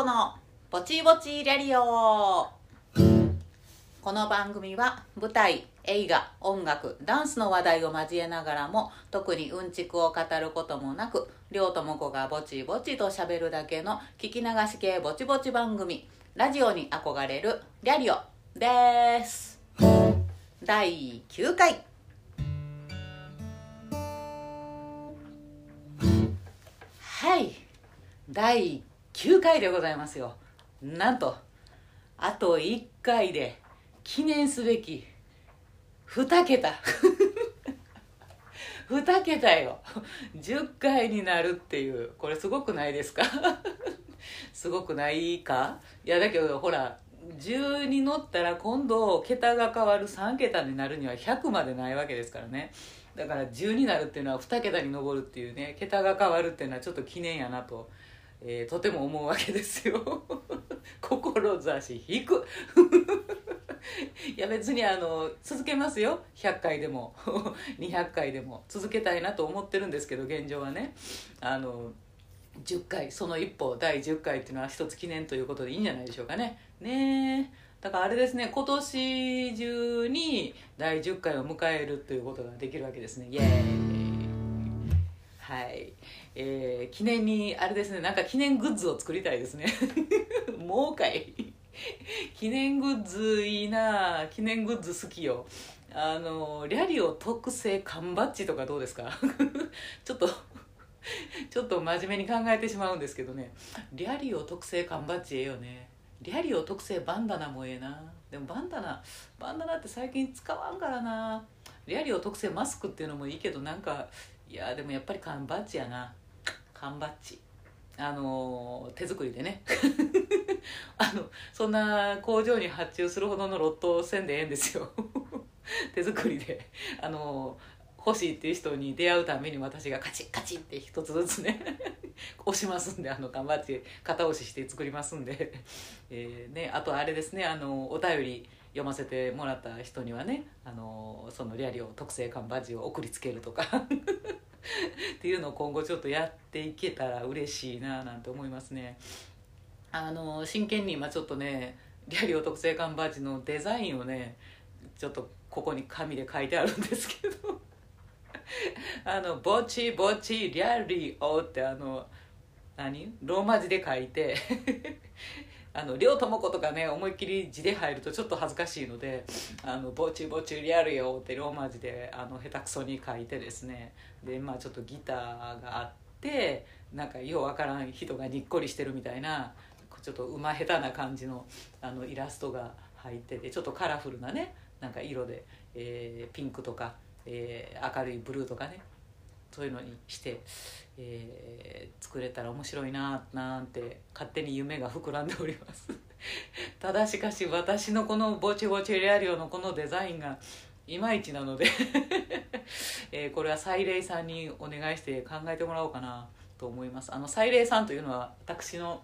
このぼちぼちラリオ。この番組は舞台映画音楽ダンスの話題を交えながらも特にうんちくを語ることもなくりょうともこがぼちぼちと喋るだけの聞き流し系ぼちぼち番組ラジオに憧れるリャリオです。第9回。はい。第9回でございますよ。なんとあと1回で記念すべき2桁。2桁よ。10回になるっていう。これすごくないですか？すごくないか？いやだけどほら10に乗ったら今度桁が変わる3桁になるには100までないわけですからね。だから10になるっていうのは2桁に上るっていうね桁が変わるっていうのはちょっと記念やなと、えー、とても思うわけですよ。志引く。いや別にあの続けますよ。100回でも。200回でも。続けたいなと思ってるんですけど現状はね。あの10回。その一歩第10回っていうのは一つ記念ということでいいんじゃないでしょうかね。ねだからあれですね。今年中に第10回を迎えるということができるわけですね。イエーイ。はい。えー、記念にあれですねなんか記念グッズを作りたいですね。もうかい。記念グッズいいな記念グッズ好きよ。あのリャリオ特製缶バッジとかどうですか？ちょっとちょっと真面目に考えてしまうんですけどね。リャリオ特製缶バッジええよね。リャリオ特製バンダナもええな。でもバンダナバンダナって最近使わんからな。リャリオ特製マスクっていうのもいいけどなんかいやでもやっぱり缶バッジやな。缶バッジ。あの手作りでね。あのそんな工場に発注するほどのロットせんでええんですよ。手作りで。あの欲しいっていう人に出会うために私がカチッカチッって一つずつね。押しますんであの頑張って型押しして作りますんで、えーね、あとあれですね。あのお便り読ませてもらった人にはね。あのそのリアリオ特製缶バッジを送りつけるとか。っていうのを今後ちょっとやっていけたら嬉しいななんて思いますね。あの真剣に今ちょっとねリアリオ特製缶バッジのデザインをねちょっとここに紙で書いてあるんですけど。あの「ぼちぼちリャリオ」ってあの何？ローマ字で書いて。あの両友子とかね思いっきり字で入るとちょっと恥ずかしいので「あのぼちぼちリアルよ」ってローマ字であの下手くそに書いてですね。でまあちょっとギターがあってなんかようわからん人がにっこりしてるみたいなちょっと馬下手な感じのあのイラストが入っててちょっとカラフルなねなんか色で、えー、ピンクとか、えー、明るいブルーとかねそういうのにして、えー、作れたら面白いななんて勝手に夢が膨らんでおります。ただしかし私のこのぼちぼちレアリオのこのデザインがいまいちなので えー、これはサイレイさんにお願いして考えてもらおうかなと思います。あのサイレイさんというのは私の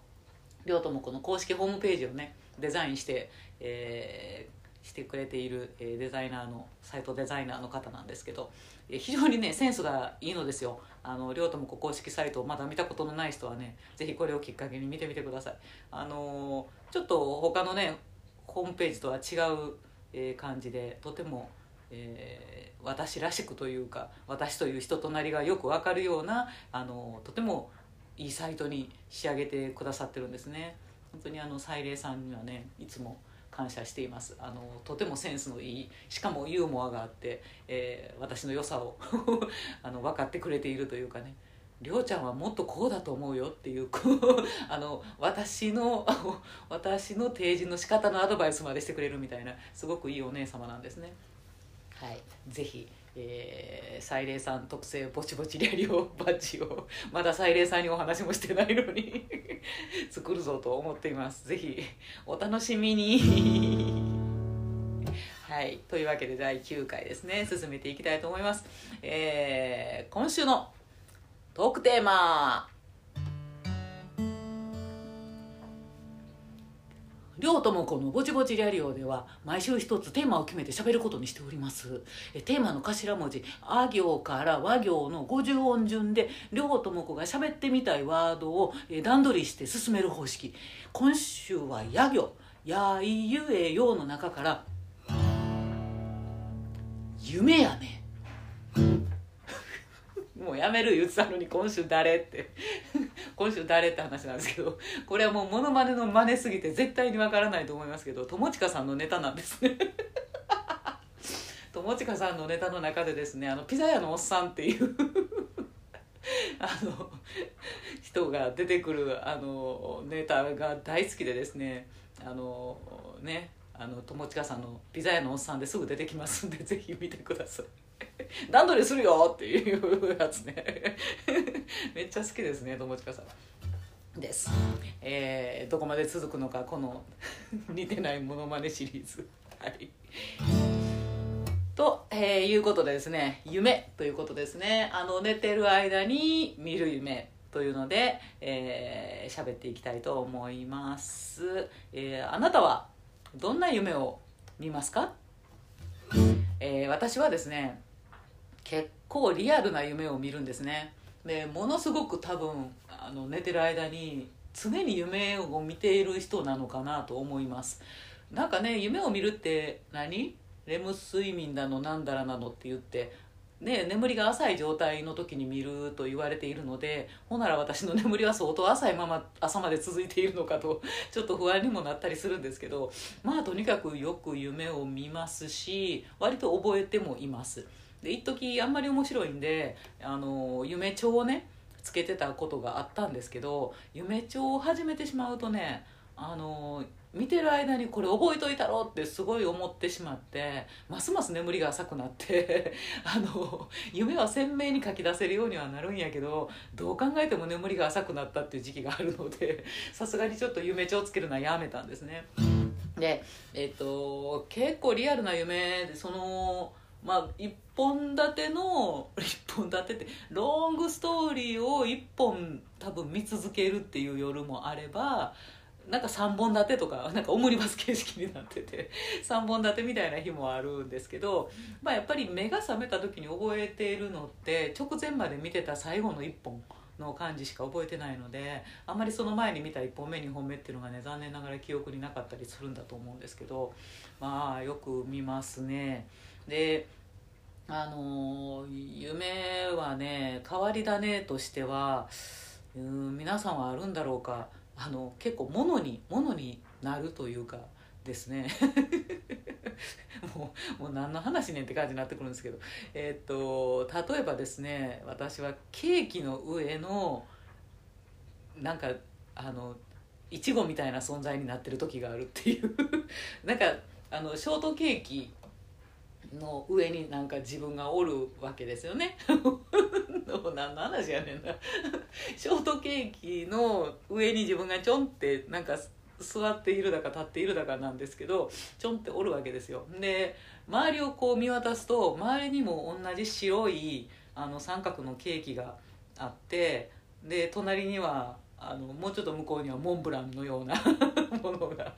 両友この公式ホームページをねデザインして、えー、してくれている、デザイナーのサイトデザイナーの方なんですけど、非常にねセンスがいいのですよ。あの両友公式サイトをまだ見たことのない人はね是非これをきっかけに見てみてください。あの、ちょっと他のねホームページとは違う、えー、感じでとてもえー、私らしくというか私という人となりがよく分かるようなあのとてもいいサイトに仕上げてくださってるんですね。本当にあのサイレイさんにはねいつも感謝しています。あのとてもセンスのいいしかもユーモアがあって、えー、私の良さを あの分かってくれているというかね。りょうちゃんはもっとこうだと思うよっていう あの私の 私の提示の仕方のアドバイスまでしてくれるみたいなすごくいいお姉様なんですね。はい、ぜひ、えー、サイレイさん特製ぼちぼちリアリオバッジを まだサイレイさんにお話もしてないのに 作るぞと思っています。ぜひお楽しみに。はい。というわけで第9回ですね。進めていきたいと思います、えー、今週のトークテーマ。両友子のぼちぼちリャリオでは毎週一つテーマを決めて喋ることにしております。えテーマの頭文字「あ行」から和行の50音順で両友子が喋ってみたいワードをえ段取りして進める方式。今週は「や行」「やいゆえよう」の中から「夢やね」もうやめる言ってたのに今週誰って。今週誰って話なんですけどこれはもうモノマネの真似すぎて絶対にわからないと思いますけど友近さんのネタなんですね。友近さんのネタの中でですねあのピザ屋のおっさんっていう あの人が出てくるあのネタが大好きでですねあのねあの友近さんのピザ屋のおっさんですぐ出てきますんでぜひ見てください。段取りするよっていうやつね。めっちゃ好きですね友近さん。です、えーどこまで続くのかこの 似てないモノマネシリーズ。はい。と、えーいうことでですね夢ということですね。あの寝てる間に見る夢というので喋、えー喋っていきたいと思います、えーあなたはどんな夢を見ますか？えー私はですね結構リアルな夢を見るんですね。でものすごく多分あの寝てる間に常に夢を見ている人なのかなと思います。なんかね夢を見るって何？レム睡眠だのなんだらなのって言ってね、眠りが浅い状態の時に見ると言われているのでほなら私の眠りは相当浅いまま朝まで続いているのかとちょっと不安にもなったりするんですけどまあとにかくよく夢を見ますし割と覚えてもいます。で一時あんまり面白いんであの夢帳をねつけてたことがあったんですけど夢帳を始めてしまうとねあの見てる間にこれ覚えといたろってすごい思ってしまってますます眠りが浅くなって あの夢は鮮明に書き出せるようにはなるんやけどどう考えても眠りが浅くなったっていう時期があるので さすがにちょっと夢帳つけるのはやめたんですね。でえっ、と結構リアルな夢そのまあ一本立ての一本立てってロングストーリーを一本多分見続けるっていう夜もあればなんか3本立てとかなんかオムニバス形式になってて 3本立てみたいな日もあるんですけど、まあ、やっぱり目が覚めた時に覚えているのって直前まで見てた最後の1本の感じしか覚えてないのであんまりその前に見た1本目2本目っていうのがね残念ながら記憶になかったりするんだと思うんですけどまあよく見ますね。であの夢はね変わり種としてはうん皆さんはあるんだろうか。あの結構物に物になるというかですね。もうもう何の話ねんって感じになってくるんですけど。えーっと例えばですね私はケーキの上のなんかあのいちごみたいな存在になってる時があるっていう。なんかあのショートケーキの上になんか自分がおるわけですよね。何の話やねんな。ショートケーキの上に自分がちょんってなんか座っているだか立っているだかなんですけどちょんっておるわけですよ。で周りをこう見渡すと周りにも同じ白いあの三角のケーキがあってで隣にはあのもうちょっと向こうにはモンブランのような ものが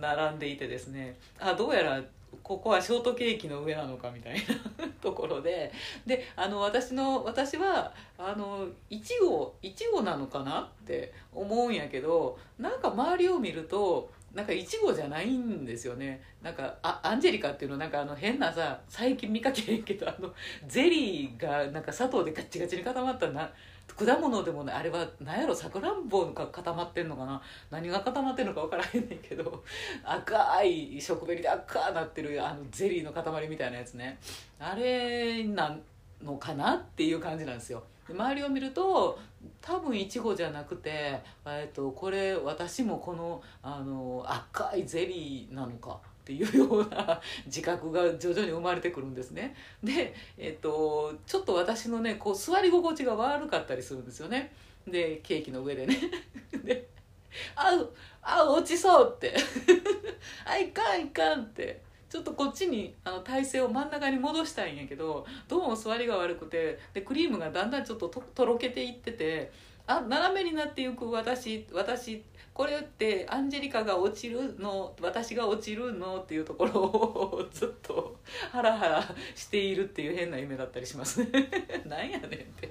並んでいてですね。あどうやらここはショートケーキの上なのかみたいなところでであの私の私はあのいちごいちごなのかなって思うんやけどなんか周りを見るとなんかいちごじゃないんですよね。なんかあアンジェリカっていうのなんかあの変なさ最近見かけへんけどあのゼリーがなんか砂糖でガッチガチに固まったな果物でもねあれは何やろさくらんぼが固まってんのかな？何が固まってんのか分からへんねんけど 赤い食紅で赤なってるあのゼリーの塊みたいなやつね。あれなのかなっていう感じなんですよ。周りを見ると多分いちごじゃなくて、えっと、これ私もこのあの赤いゼリーなのか。ていうような 自覚が徐々に生まれてくるんですね。で、えっと、ちょっと私のねこう座り心地が悪かったりするんですよね。でケーキの上でね。で「ああ落ちそう」って「あいかんいかん」って。ちょっとこっちにあの体勢を真ん中に戻したいんやけどどうも座りが悪くてでクリームがだんだんちょっとととろけていっててあ斜めになっていく私私これってアンジェリカが落ちるの私が落ちるのっていうところをずっとハラハラしているっていう変な夢だったりしますね。なんやねんって。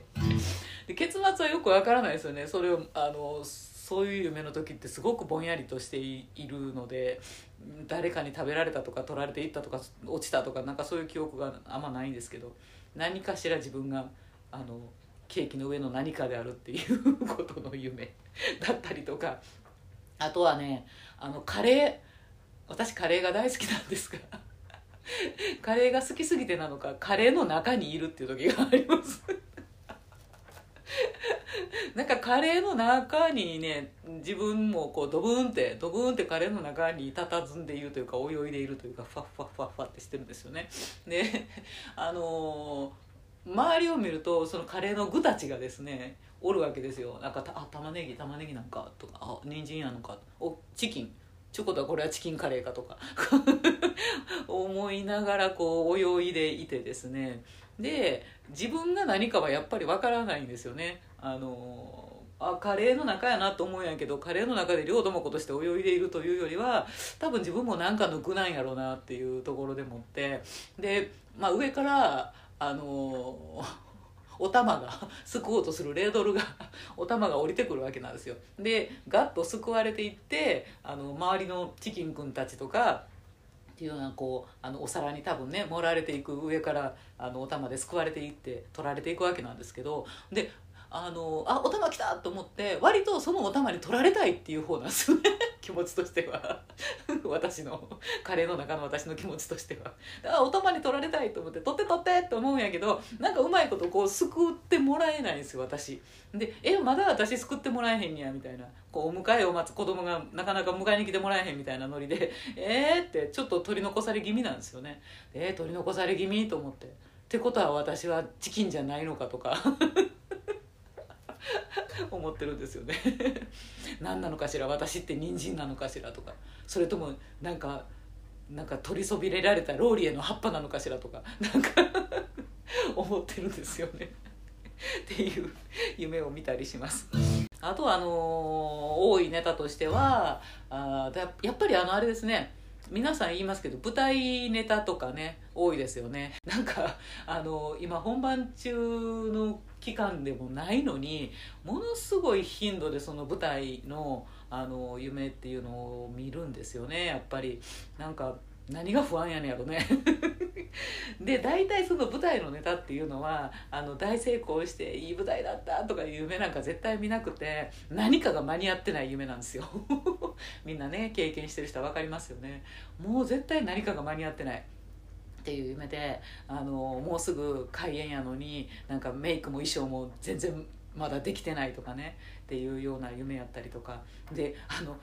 で結末はよくわからないですよね。それをあのそういう夢の時ってすごくぼんやりとしているので誰かに食べられたとか取られていったとか落ちたとかなんかそういう記憶があんまないんですけど何かしら自分があのケーキの上の何かであるっていうことの夢だったりとかあとはねあのカレー私カレーが大好きなんですが カレーが好きすぎてなのかカレーの中にいるっていう時があります。なんかカレーの中にね自分もこうドブンってドブンってカレーの中に佇んでいるというか泳いでいるというかファッファッファッファってしてるんですよね。であのー、周りを見るとそのカレーの具たちがですねおるわけですよ。なんかあ玉ねぎ玉ねぎなんかとかあ人参やのかおチキン。ちゅうことはこれはチキンカレーかとか。思いながらこう泳いでいてですね。で自分が何かはやっぱりわからないんですよね。あのあカレーの中やなと思うんやけどカレーの中で両友子として泳いでいるというよりは多分自分も何かの具なんやろうなっていうところでもって。で、まあ、上からあのお玉がすくおうとするレードルが お玉が降りてくるわけなんですよ。でガッとすくわれていってあの周りのチキンくんたちとかっていうようなこうあのお皿に多分ね盛られていく上からあのお玉ですくわれていって取られていくわけなんですけどであのあお玉来たと思って割とそのお玉に取られたいっていう方なんですね。気持ちとしては。私のカレーの中の私の気持ちとしては。あお玉に取られたいと思って取って取ってって思うんやけどなんかうまいことこう救ってもらえないんですよ私。でえまだ私救ってもらえへんやみたいな。こうお迎えを待つ。子供がなかなか迎えに来てもらえへんみたいなノリで えーってちょっと取り残され気味なんですよね。えー、取り残され気味と思って。ってことは私はチキンじゃないのかとか。思ってるんですよね。何なのかしら私って人参なのかしらとか。それともなんかなんか取りそびれられたローリエの葉っぱなのかしらとか。なんか 思ってるんですよね。っていう夢を見たりします。あとはあのー、多いネタとしてはあやっぱりあのあれですね。皆さん言いますけど舞台ネタとかね多いですよね。なんかあの今本番中の期間でもないのにものすごい頻度でその舞台のあの夢っていうのを見るんですよねやっぱり。なんか何が不安やねんやろね。で大体その舞台のネタっていうのはあの大成功していい舞台だったとかいう夢なんか絶対見なくて何かが間に合ってない夢なんですよ。みんなね経験してる人は分かりますよね。もう絶対何かが間に合ってない。っていう夢であのもうすぐ開演やのになんかメイクも衣装も全然まだできてないとかねっていうような夢やったりとかであの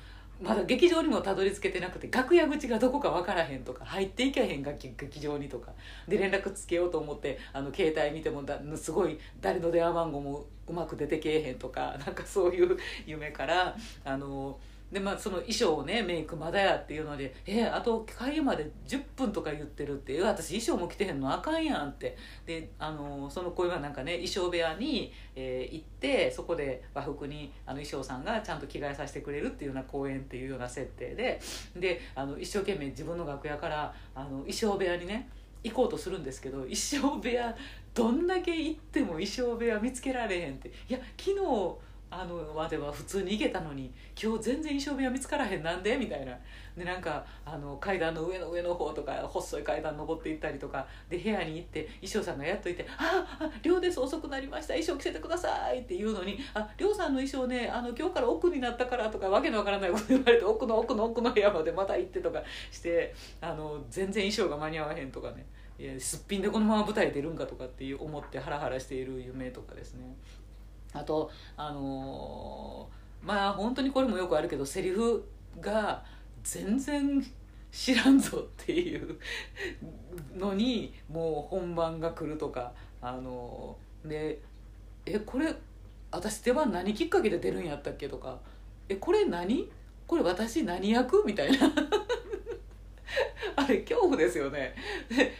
まだ劇場にもたどり着けてなくて楽屋口がどこか分からへんとか入っていけへん楽劇場にとかで連絡つけようと思ってあの携帯見てもだすごい誰の電話番号もうまく出てけえへんとかなんかそういう夢からあの。でまあその衣装をねメイクまだやっていうので「えー、あと会まで10分とか言ってるって「私衣装も着てへんのあかんやん」って。であのその声はなんかね衣装部屋に、えー、行ってそこで和服にあの衣装さんがちゃんと着替えさせてくれるっていうような公演っていうような設定で。であの一生懸命自分の楽屋からあの衣装部屋にね行こうとするんですけど衣装部屋どんだけ行っても衣装部屋見つけられへんって。いや昨日あのまでは普通に行けたのに今日全然衣装部屋見つからへんなんでみたいな。でなんかあの階段の上の上の方とか細い階段登っていったりとかで部屋に行って衣装さんがやっといて「ああ寮です遅くなりました衣装着せてください」って言うのに「あ寮さんの衣装ねあの今日から奥になったから」とかわけのわからないこと言われて奥の奥の奥の部屋までまた行ってとかしてあの全然衣装が間に合わへんとかね。いやすっぴんでこのまま舞台出るんかとかっていう思ってハラハラしている夢とかですね。あとあのー、まあ本当にこれもよくあるけどセリフが全然知らんぞっていう のにもう本番が来るとかあのー、でえこれ私出番何きっかけで出るんやったっけとかえこれ何？これ私何役？みたいな。あれ恐怖ですよね。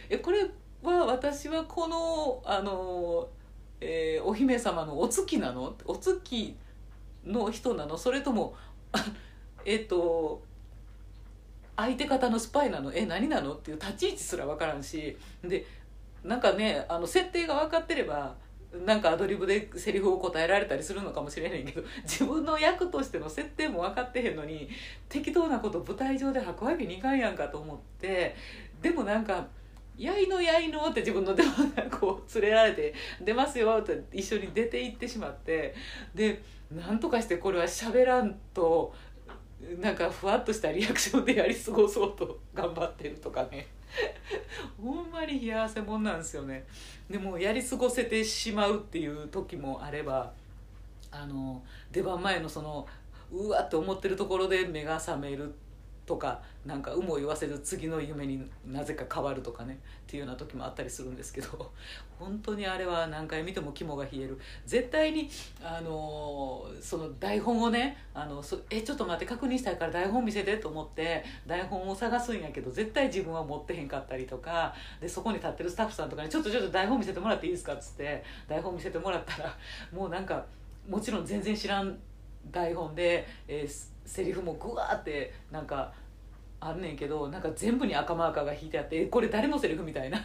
えこれは私はこのあのえーお姫様のお月なの？お月の人なの？それとも えっ、と相手方のスパイなの？え何なの？っていう立ち位置すら分からんし。でなんかねあの設定が分かってればなんかアドリブでセリフを答えられたりするのかもしれないけど自分の役としての設定も分かってへんのに適当なこと舞台上で吐くわけにいかんやんかと思ってでもなんか「やいのやいの」って自分の電話がこう連れられて「出ますよ」って一緒に出て行ってしまってでなんとかしてこれは喋らんとなんかふわっとしたリアクションでやり過ごそうと頑張ってるとかね。ほんまに冷や汗もんなんですよね。でもやり過ごせてしまうっていう時もあればあの出番前のそのうわって思ってるところで目が覚めるとかなんか有無を言わせず次の夢になぜか変わるとかねっていうような時もあったりするんですけど 本当にあれは何回見ても肝が冷える絶対にあのその台本をねあのえちょっと待って確認したいから台本見せてと思って台本を探すんやけど絶対自分は持ってへんかったりとかでそこに立ってるスタッフさんとかに「ちょっとちょっと台本見せてもらっていいですか?」っつって台本見せてもらったらもうなんかもちろん全然知らん台本で、えーセリフもグワーってなんかあんねんけどなんか全部に赤マーカーが引いてあってこれ誰のセリフみたいなっ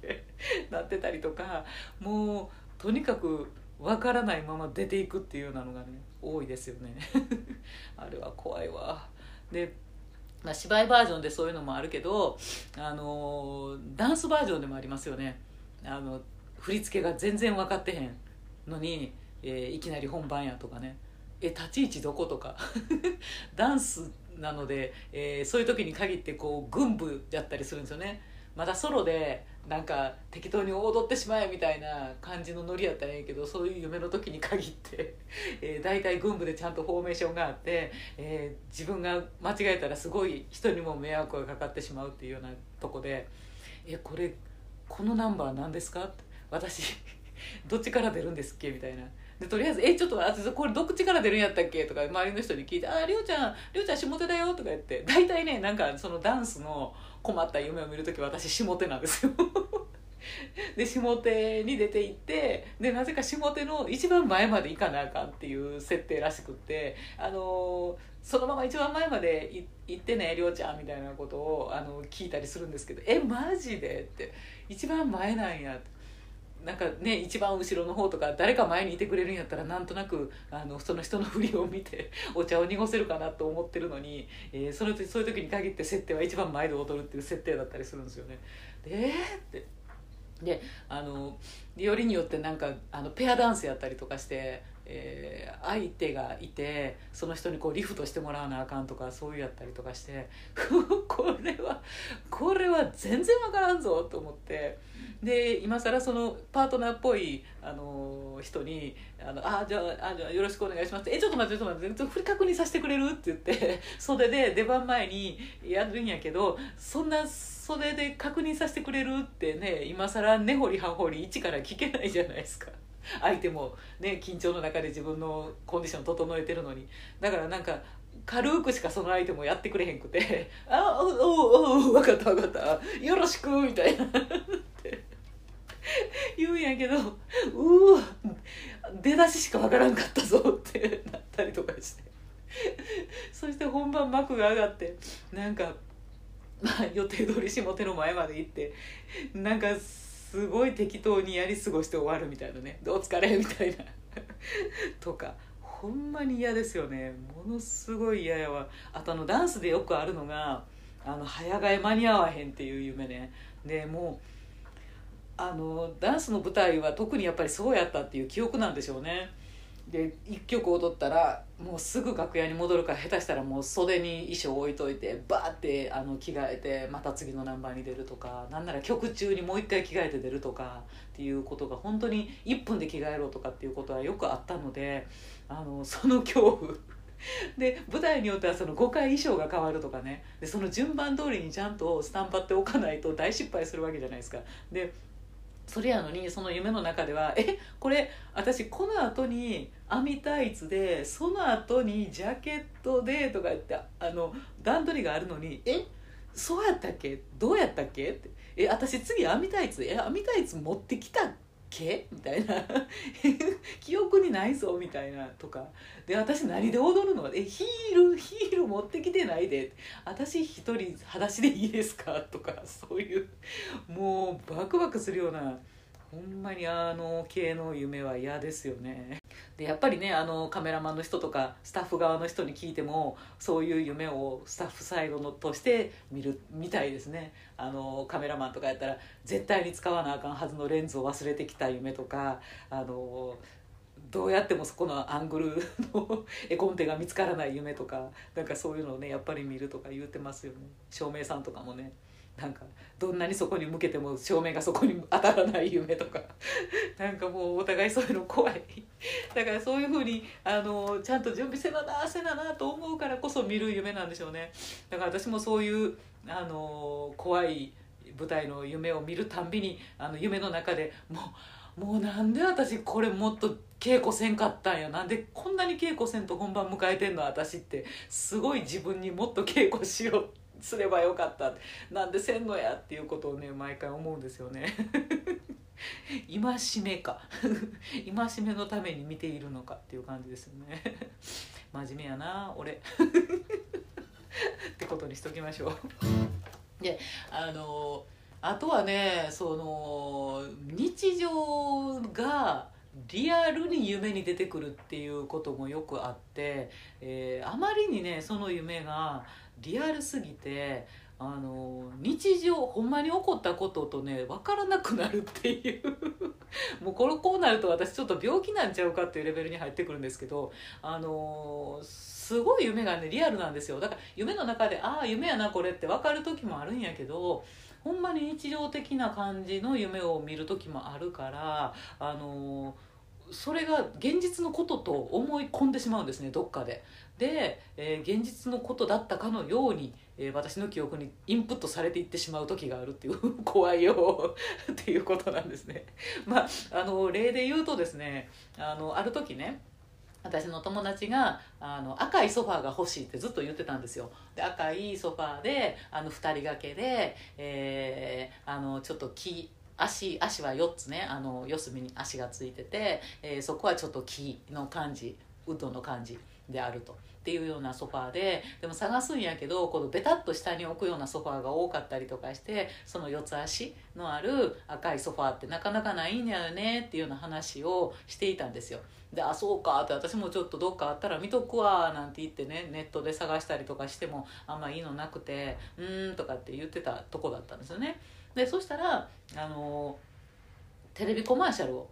てなってたりとかもうとにかくわからないまま出ていくっていうようなのがね多いですよね。あれは怖いわ。で、まあ、芝居バージョンでそういうのもあるけどあのダンスバージョンでもありますよね。あの振り付けが全然分かってへんのに、えーいきなり本番やとかね。え立ち位置どことか ダンスなので、えーそういう時に限ってこう軍部やったりするんですよねまだソロでなんか適当に踊ってしまえみたいな感じのノリやったらええけどそういう夢の時に限って、えー、大体軍部でちゃんとフォーメーションがあって、えー自分が間違えたらすごい人にも迷惑がかかってしまうっていうようなとこで「えこれこのナンバー何ですか?」って「私どっちから出るんですっけ?」みたいな。でとりあえず「えちょっと待ってこれどっちから出るんやったっけ?」とか周りの人に聞いて「ありょうちゃんりょうちゃん下手だよ」とか言って大体ねなんかそのダンスの困った夢を見る時私下手なんですよ で下手に出て行ってでなぜか下手の一番前まで行かなあかんっていう設定らしくってあのそのまま一番前まで行ってねりょうちゃんみたいなことをあの聞いたりするんですけど「えマジで?」って「一番前なんや」って。なんかね一番後ろの方とか誰か前にいてくれるんやったらなんとなくあのその人の振りを見て お茶を濁せるかなと思ってるのに、えーその時そういう時に限って設定は一番前で踊るっていう設定だったりするんですよね。でー？ってであのよりによってなんかあのペアダンスやったりとかして、えー相手がいてその人にこうリフトしてもらわなあかんとかそういうやったりとかして これはこれは全然わからんぞと思ってで今更そのパートナーっぽいあの人に「あのあじゃああじゃあよろしくお願いします」えちょっと待ってちょっと待ってちょっと振り確認させてくれる?」って言って 袖で出番前にやるんやけどそんな袖で確認させてくれるってね今更根掘り葉掘り一から聞けないじゃないですか。相手もね緊張の中で自分のコンディション整えてるのにだからなんか軽くしかその相手もやってくれへんくて「あおおお分かった分かったよろしく」みたいな 言うんやけどうわ出だししか分からんかったぞってなったりとかして。そして本番幕が上がってなんか、まあ、予定通り下手の前まで行ってなんかすごい適当にやり過ごして終わるみたいなね「どう疲れ」みたいな。とかほんまに嫌ですよね。ものすごい嫌やわ。あとあのダンスでよくあるのがあの早替え間に合わへんっていう夢ね。でもうあのダンスの舞台は特にやっぱりそうやったっていう記憶なんでしょうね。で1曲踊ったらもうすぐ楽屋に戻るから下手したらもう袖に衣装置いといてバーってあの着替えてまた次のナンバーに出るとかなんなら曲中にもう一回着替えて出るとかっていうことが本当に1分で着替えろとかっていうことはよくあったのであのその恐怖。で舞台によってはその5回衣装が変わるとかね。でその順番通りにちゃんとスタンパっておかないと大失敗するわけじゃないですか。でそれやのにその夢の中では「えこれ私この後に編みタイツでその後にジャケットで」とか言ってあの段取りがあるのに「えそうやったっけ？どうやったっけ?」って「え私次編みタイツえ網タイツ持ってきたっけ？みたいな。記憶にないぞみたいなとか。で私何で踊るの？えヒールヒール持ってきてないで。私一人裸足でいいですか？とかそういう。もうバクバクするようなほんまにあの系の夢は嫌ですよね。でやっぱりねあのカメラマンの人とかスタッフ側の人に聞いてもそういう夢をスタッフサイドのとして見るみたいですね。あのカメラマンとかやったら絶対に使わなあかんはずのレンズを忘れてきた夢とかあのどうやってもそこのアングルの 絵コンテが見つからない夢とかなんかそういうのをねやっぱり見るとか言うてますよね。照明さんとかもね。なんかどんなにそこに向けても照明がそこに当たらない夢とか。なんかもうお互いそういうの怖い。だからそういうふうにあのちゃんと準備せななせななと思うからこそ見る夢なんでしょうね。だから私もそういうあの怖い舞台の夢を見るたんびにあの夢の中でもうもうなんで私これもっと稽古せんかったんや。なんでこんなに稽古せんと本番迎えてんの私って。すごい自分にもっと稽古しよう。ってすればよかった。なんでせんのやっていうことをね毎回思うんですよね。戒めか。戒めのために見ているのかっていう感じですよね。真面目やな俺。ってことにしときましょう。であのあとはねその日常がリアルに夢に出てくるっていうこともよくあって、えー、あまりにねその夢がリアルすぎてあの日常ほんまに起こったこととね分からなくなるっていう。もうこれこうなると私ちょっと病気なんちゃうかっていうレベルに入ってくるんですけどあのすごい夢がねリアルなんですよ。だから夢の中でああ夢やなこれって分かる時もあるんやけどほんまに日常的な感じの夢を見る時もあるからあのそれが現実のことと思い込んでしまうんですねどっかで。で、えー、現実のことだったかのように、えー、私の記憶にインプットされていってしまう時があるっていう 怖いよ っていうことなんですね。まあ、あの例で言うとですねあのある時ね私の友達があの赤いソファーが欲しいってずっと言ってたんですよで赤いソファーであの2人掛けで、えー、あのちょっと木足足は4つねあの四隅に足がついてて、えー、そこはちょっと木の感じウッドの感じであると。っていうようなソファーででも探すんやけどこのベタッと下に置くようなソファーが多かったりとかしてその四つ足のある赤いソファーってなかなかないんだよねっていうような話をしていたんですよ。であそうかって私もちょっとどっかあったら見とくわなんて言ってねネットで探したりとかしてもあんまいいのなくてうーんとかって言ってたとこだったんですよね。でそしたらあのテレビコマーシャルを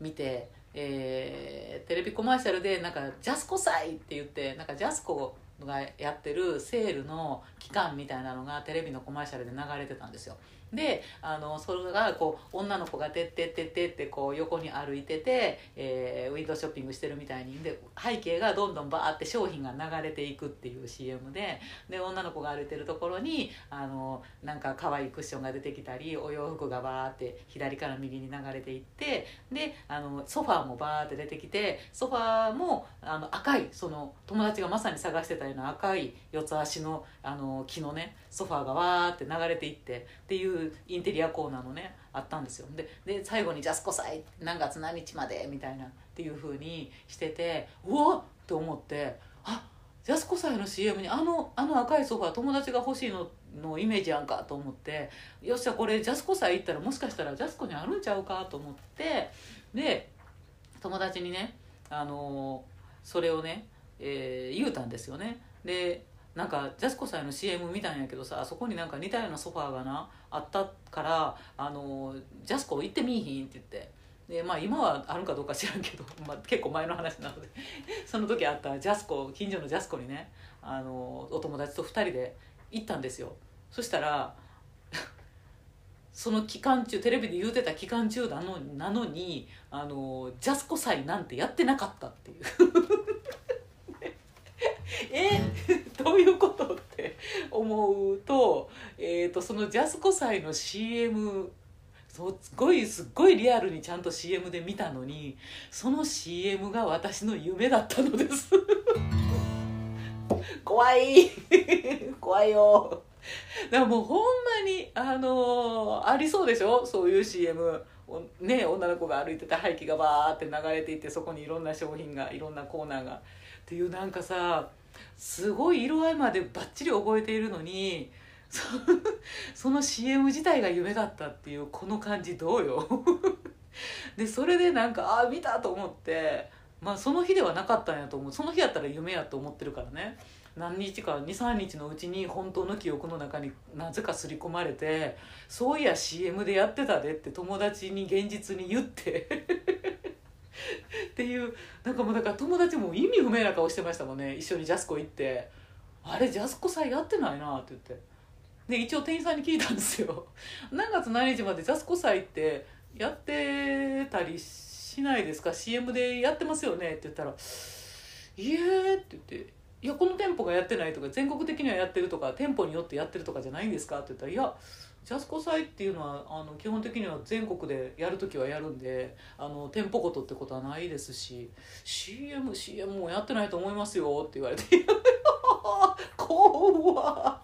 見てえー、テレビコマーシャルでなんか「ジャスコ祭」って言ってなんかジャスコがやってるセールの期間みたいなのがテレビのコマーシャルで流れてたんですよ。であのそれがこう女の子が「てってってって」ってこう横に歩いてて、えー、ウィンドウショッピングしてるみたいにで背景がどんどんバーって商品が流れていくっていう CM でで女の子が歩いてるところにあのなんか可愛いクッションが出てきたりお洋服がバーって左から右に流れていってであのソファーもバーって出てきてソファーもあの赤いその友達がまさに探してたような赤い四つ足のあの木のねソファーがわーって流れていってっていうインテリアコーナーのねあったんですよ。でで最後に「ジャスコ祭何月何日まで」みたいなっていうふうにしててうわっ！って思ってあジャスコ祭の CM にあのあの赤いソファー友達が欲しいののイメージやんか？と思ってよっしゃこれジャスコ祭行ったらもしかしたらジャスコにあるんちゃうか？と思ってで友達にねあのそれをね、えー、言うたんですよね。でなんかジャスコさんの CM 見たんやけどさあそこになんか似たようなソファーがなあったからあのジャスコ行ってみいひんって言って。でまあ今はあるかどうか知らんけど、まあ、結構前の話なので。その時あったジャスコ近所のジャスコにねあのお友達と2人で行ったんですよ。そしたら その期間中テレビで言うてた期間中なのなのにあのジャスコ祭なんてやってなかったっていう。え どういうことって思うと,、えーと、そのジャスコ祭の CM すごいすっごいリアルにちゃんと CM で見たのにその CM が私の夢だったのです。怖い。怖いよ。だからもうほんまにあのー、ありそうでしょ？そういう CM ね、女の子が歩いてた廃棄がバーって流れていってそこにいろんな商品がいろんなコーナーが。っていうなんかさすごい色合いまでバッチリ覚えているのにそ その CM 自体が夢だったっていうこの感じどうよ。でそれでなんかああ見たと思ってまあその日ではなかったんやと思う。その日やったら夢やと思ってるからね。何日か23日のうちに本当の記憶の中になぜか刷り込まれてそういや CM でやってたでって友達に現実に言って。っていうなんかもうだから友達も意味不明な顔してましたもんね。一緒にジャスコ行って「あれジャスコ祭やってないな」って言って。で一応店員さんに聞いたんですよ「何月何日までジャスコ祭ってやってたりしないですか？CM でやってますよね」って言ったら「いえ」って言って「いやこの店舗がやってないとか全国的にはやってるとか店舗によってやってるとかじゃないんですか?」って言ったら「いやジャスコ祭っていうのはあの基本的には全国でやる時はやるんであの店舗ごとってことはないですし CM, CM もやってないと思いますよって言われて「怖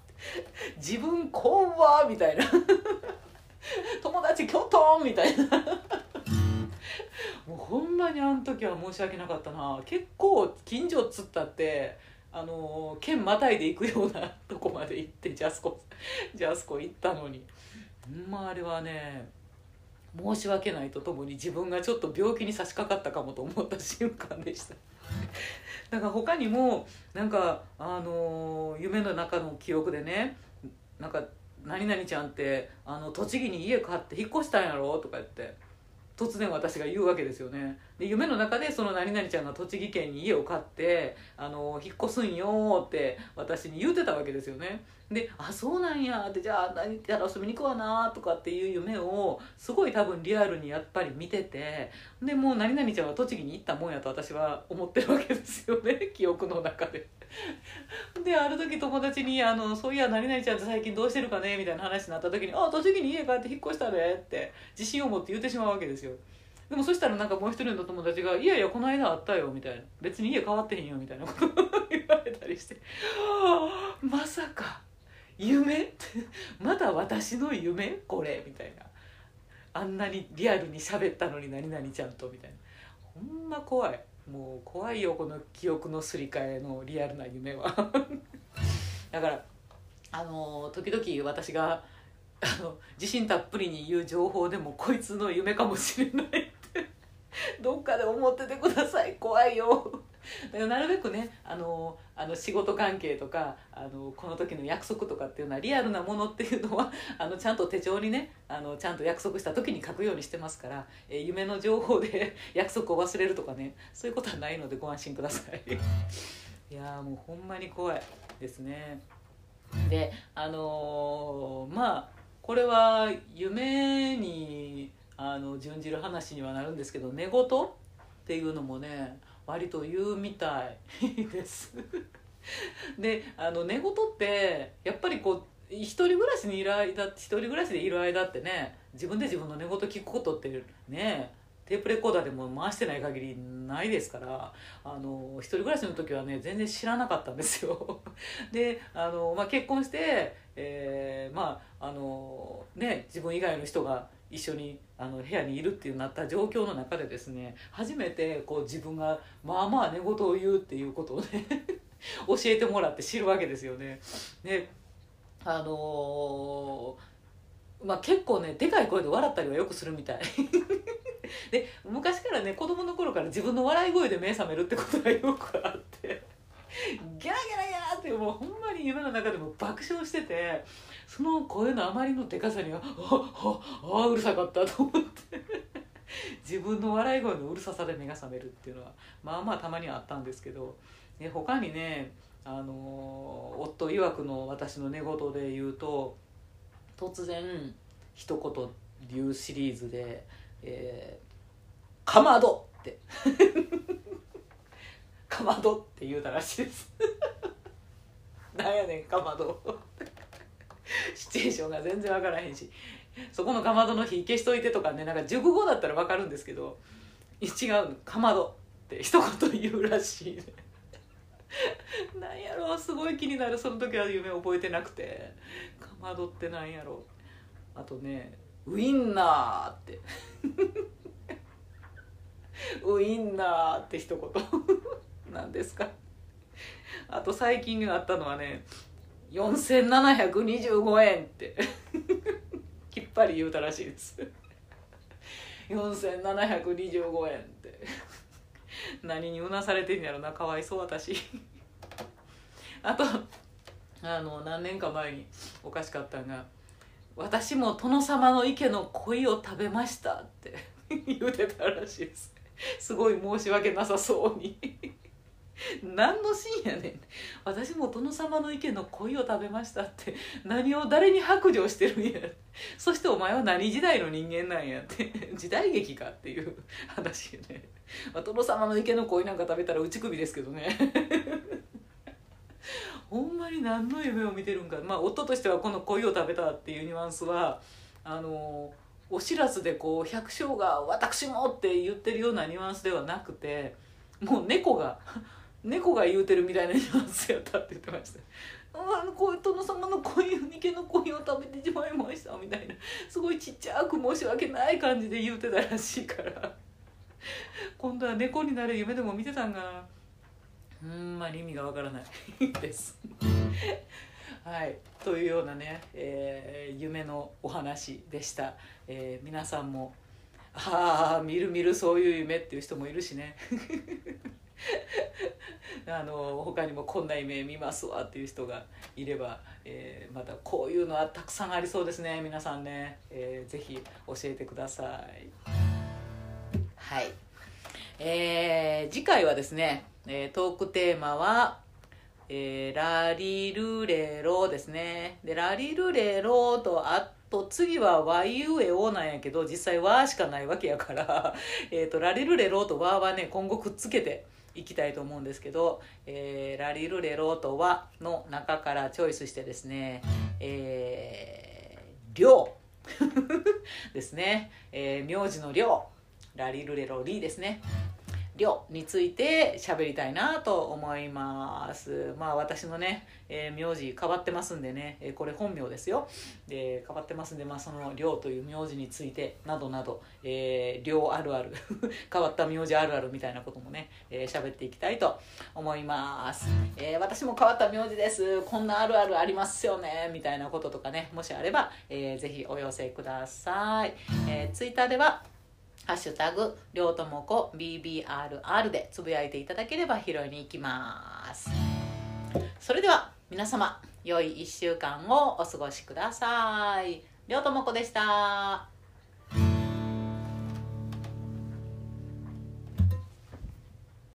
自分怖みたいな。友達キョトンみたいな。もうほんまにあの時は申し訳なかったな。結構近所っつったってあの県またいで行くようなとこまで行ってジャスコジャスコ行ったのにまああれはね申し訳ないとともに自分がちょっと病気に差し掛かったかもと思った瞬間でしただから他にもなんかあの夢の中の記憶でねなんか「何々ちゃんってあの栃木に家買って引っ越したんやろ?」とか言って突然私が言うわけですよね。で夢の中でその何々ちゃんが栃木県に家を買ってあの引っ越すんよって私に言うてたわけですよね。で「あそうなんや」って「じゃあ何やら遊びに行くわな」とかっていう夢をすごい多分リアルにやっぱり見ててでもう何々ちゃんは栃木に行ったもんやと私は思ってるわけですよね。記憶の中で。である時友達にあの「そういや何々ちゃんって最近どうしてるかね?」みたいな話になった時に「あ栃木に家帰って引っ越したね」って自信を持って言ってしまうわけですよ。でもそしたらなんかもう一人の友達が「いやいやこの間あったよ」みたいな「別に家変わってへんよ」みたいなことを 言われたりして「は あまさか夢？って。まだ私の夢？これ」みたいな。あんなにリアルに喋ったのに何々ちゃんと。みたいな。ほんま怖い。もう怖いよこの記憶のすり替えのリアルな夢は。だからあの時々私があの自信たっぷりに言う情報でもこいつの夢かもしれないってどっかで思っててください怖いよ。なるべくねあのあの仕事関係とかあのこの時の約束とかっていうのはリアルなものっていうのは あのちゃんと手帳にねあのちゃんと約束した時に書くようにしてますから、えー夢の情報で 約束を忘れるとかねそういうことはないのでご安心ください。いやもうほんまに怖いですね。であのーまあこれは夢にあの準じる話にはなるんですけど寝言っていうのもね割と言うみたいです。であの寝言ってやっぱりこう一人暮らしにいる間一人暮らしでいる間ってね自分で自分の寝言聞くことってねテープレコーダーでも回してない限りないですからあの一人暮らしの時はね全然知らなかったんですよ。であの、まあ、結婚して、えーまああのね自分以外の人が一緒にあの部屋にいるっていうなった状況の中でですね初めてこう自分がまあまあ寝言を言うっていうことをね 教えてもらって知るわけですよね。であのーまあ結構ねでかい声で笑ったりはよくするみたい。で昔からね子供の頃から自分の笑い声で目覚めるってことがよくあってギャラギャラギャラってもほんまに夢の中でも爆笑しててその声のあまりのでかさにはあああうるさかったと思って 自分の笑い声のうるささで目が覚めるっていうのはまあまあたまにはあったんですけど、ね、他にねあの夫曰くの私の寝言で言うと突然一言言うシリーズで「えー、かまど!」って「かまど!」って言うたらしいですなんやねんかまど。シチュエーションが全然分からへんし。そこのかまどの火消しといてとかねなんか熟語だったら分かるんですけど違うかまど。って一言言うらしいね。なんやろうすごい気になる。その時は夢覚えてなくて。かまどってなんやろ。うあとね「ウインナーって。ウインナーって一言。なんですか。あと最近あったのはね4725円って。きっぱり言うたらしいです。4725円って。何にうなされてんやろなかわいそう私。あとあの何年か前におかしかったんが「私も殿様の池の鯉を食べました」って言うてたらしいです。すごい申し訳なさそうに。何のシーンやねん。私も殿様の池の鯉を食べましたって。何を誰に白状してるんや。そしてお前は何時代の人間なんやって。時代劇かっていう話よね、まあ、殿様の池の鯉なんか食べたら打ち首ですけどね。ほんまに何の夢を見てるんか。まあ夫としてはこの鯉を食べたっていうニュアンスはあのお知らずでこう百姓が「私も!」って言ってるようなニュアンスではなくてもう猫が猫が言うてるみたいなニュアンスやったって言ってました。あのこう殿様の鯉池の鯉を食べてしまいましたみたいな。すごいちっちゃく申し訳ない感じで言うてたらしいから。今度は猫になる夢でも見てたんかな。うんまり意味がわからない。です。はい。というようなね、えー、夢のお話でした、えー、皆さんもああ見る見るそういう夢っていう人もいるしね。あの他にもこんな夢見ますわっていう人がいれば、えー、またこういうのはたくさんありそうですね皆さんね、えー、ぜひ教えてください。はい。えー、次回はですね、えー、トークテーマはえー、ラリルレロですね。で、ラリルレロと、あと次はワイウエオなんやけど、実際ワーしかないわけやから、えっ、と、ラリルレロとワーはね、今後くっつけていきたいと思うんですけど、えー、ラリルレロとワの中からチョイスしてですね、えー、りょうですね、えー、名字のりょう、ラリルレロリーですね。量について喋りたいなと思います。まあ私のね、えー、名字変わってますんでね、えー、これ本名ですよ。で変わってますんで、まあ、その量という名字についてなどなど、えー、量あるある 変わった名字あるあるみたいなこともね、えー、っていきたいと思います、えー、私も変わった名字です。こんなあるあるありますよねみたいなこととかねもしあれば、えー、ぜひお寄せください、えー、ツイッターではハッシュタグ、りょうともこ BBRR でつぶやいていただければ拾いに行きます。それでは皆様、良い1週間をお過ごしください。りょうともこでした。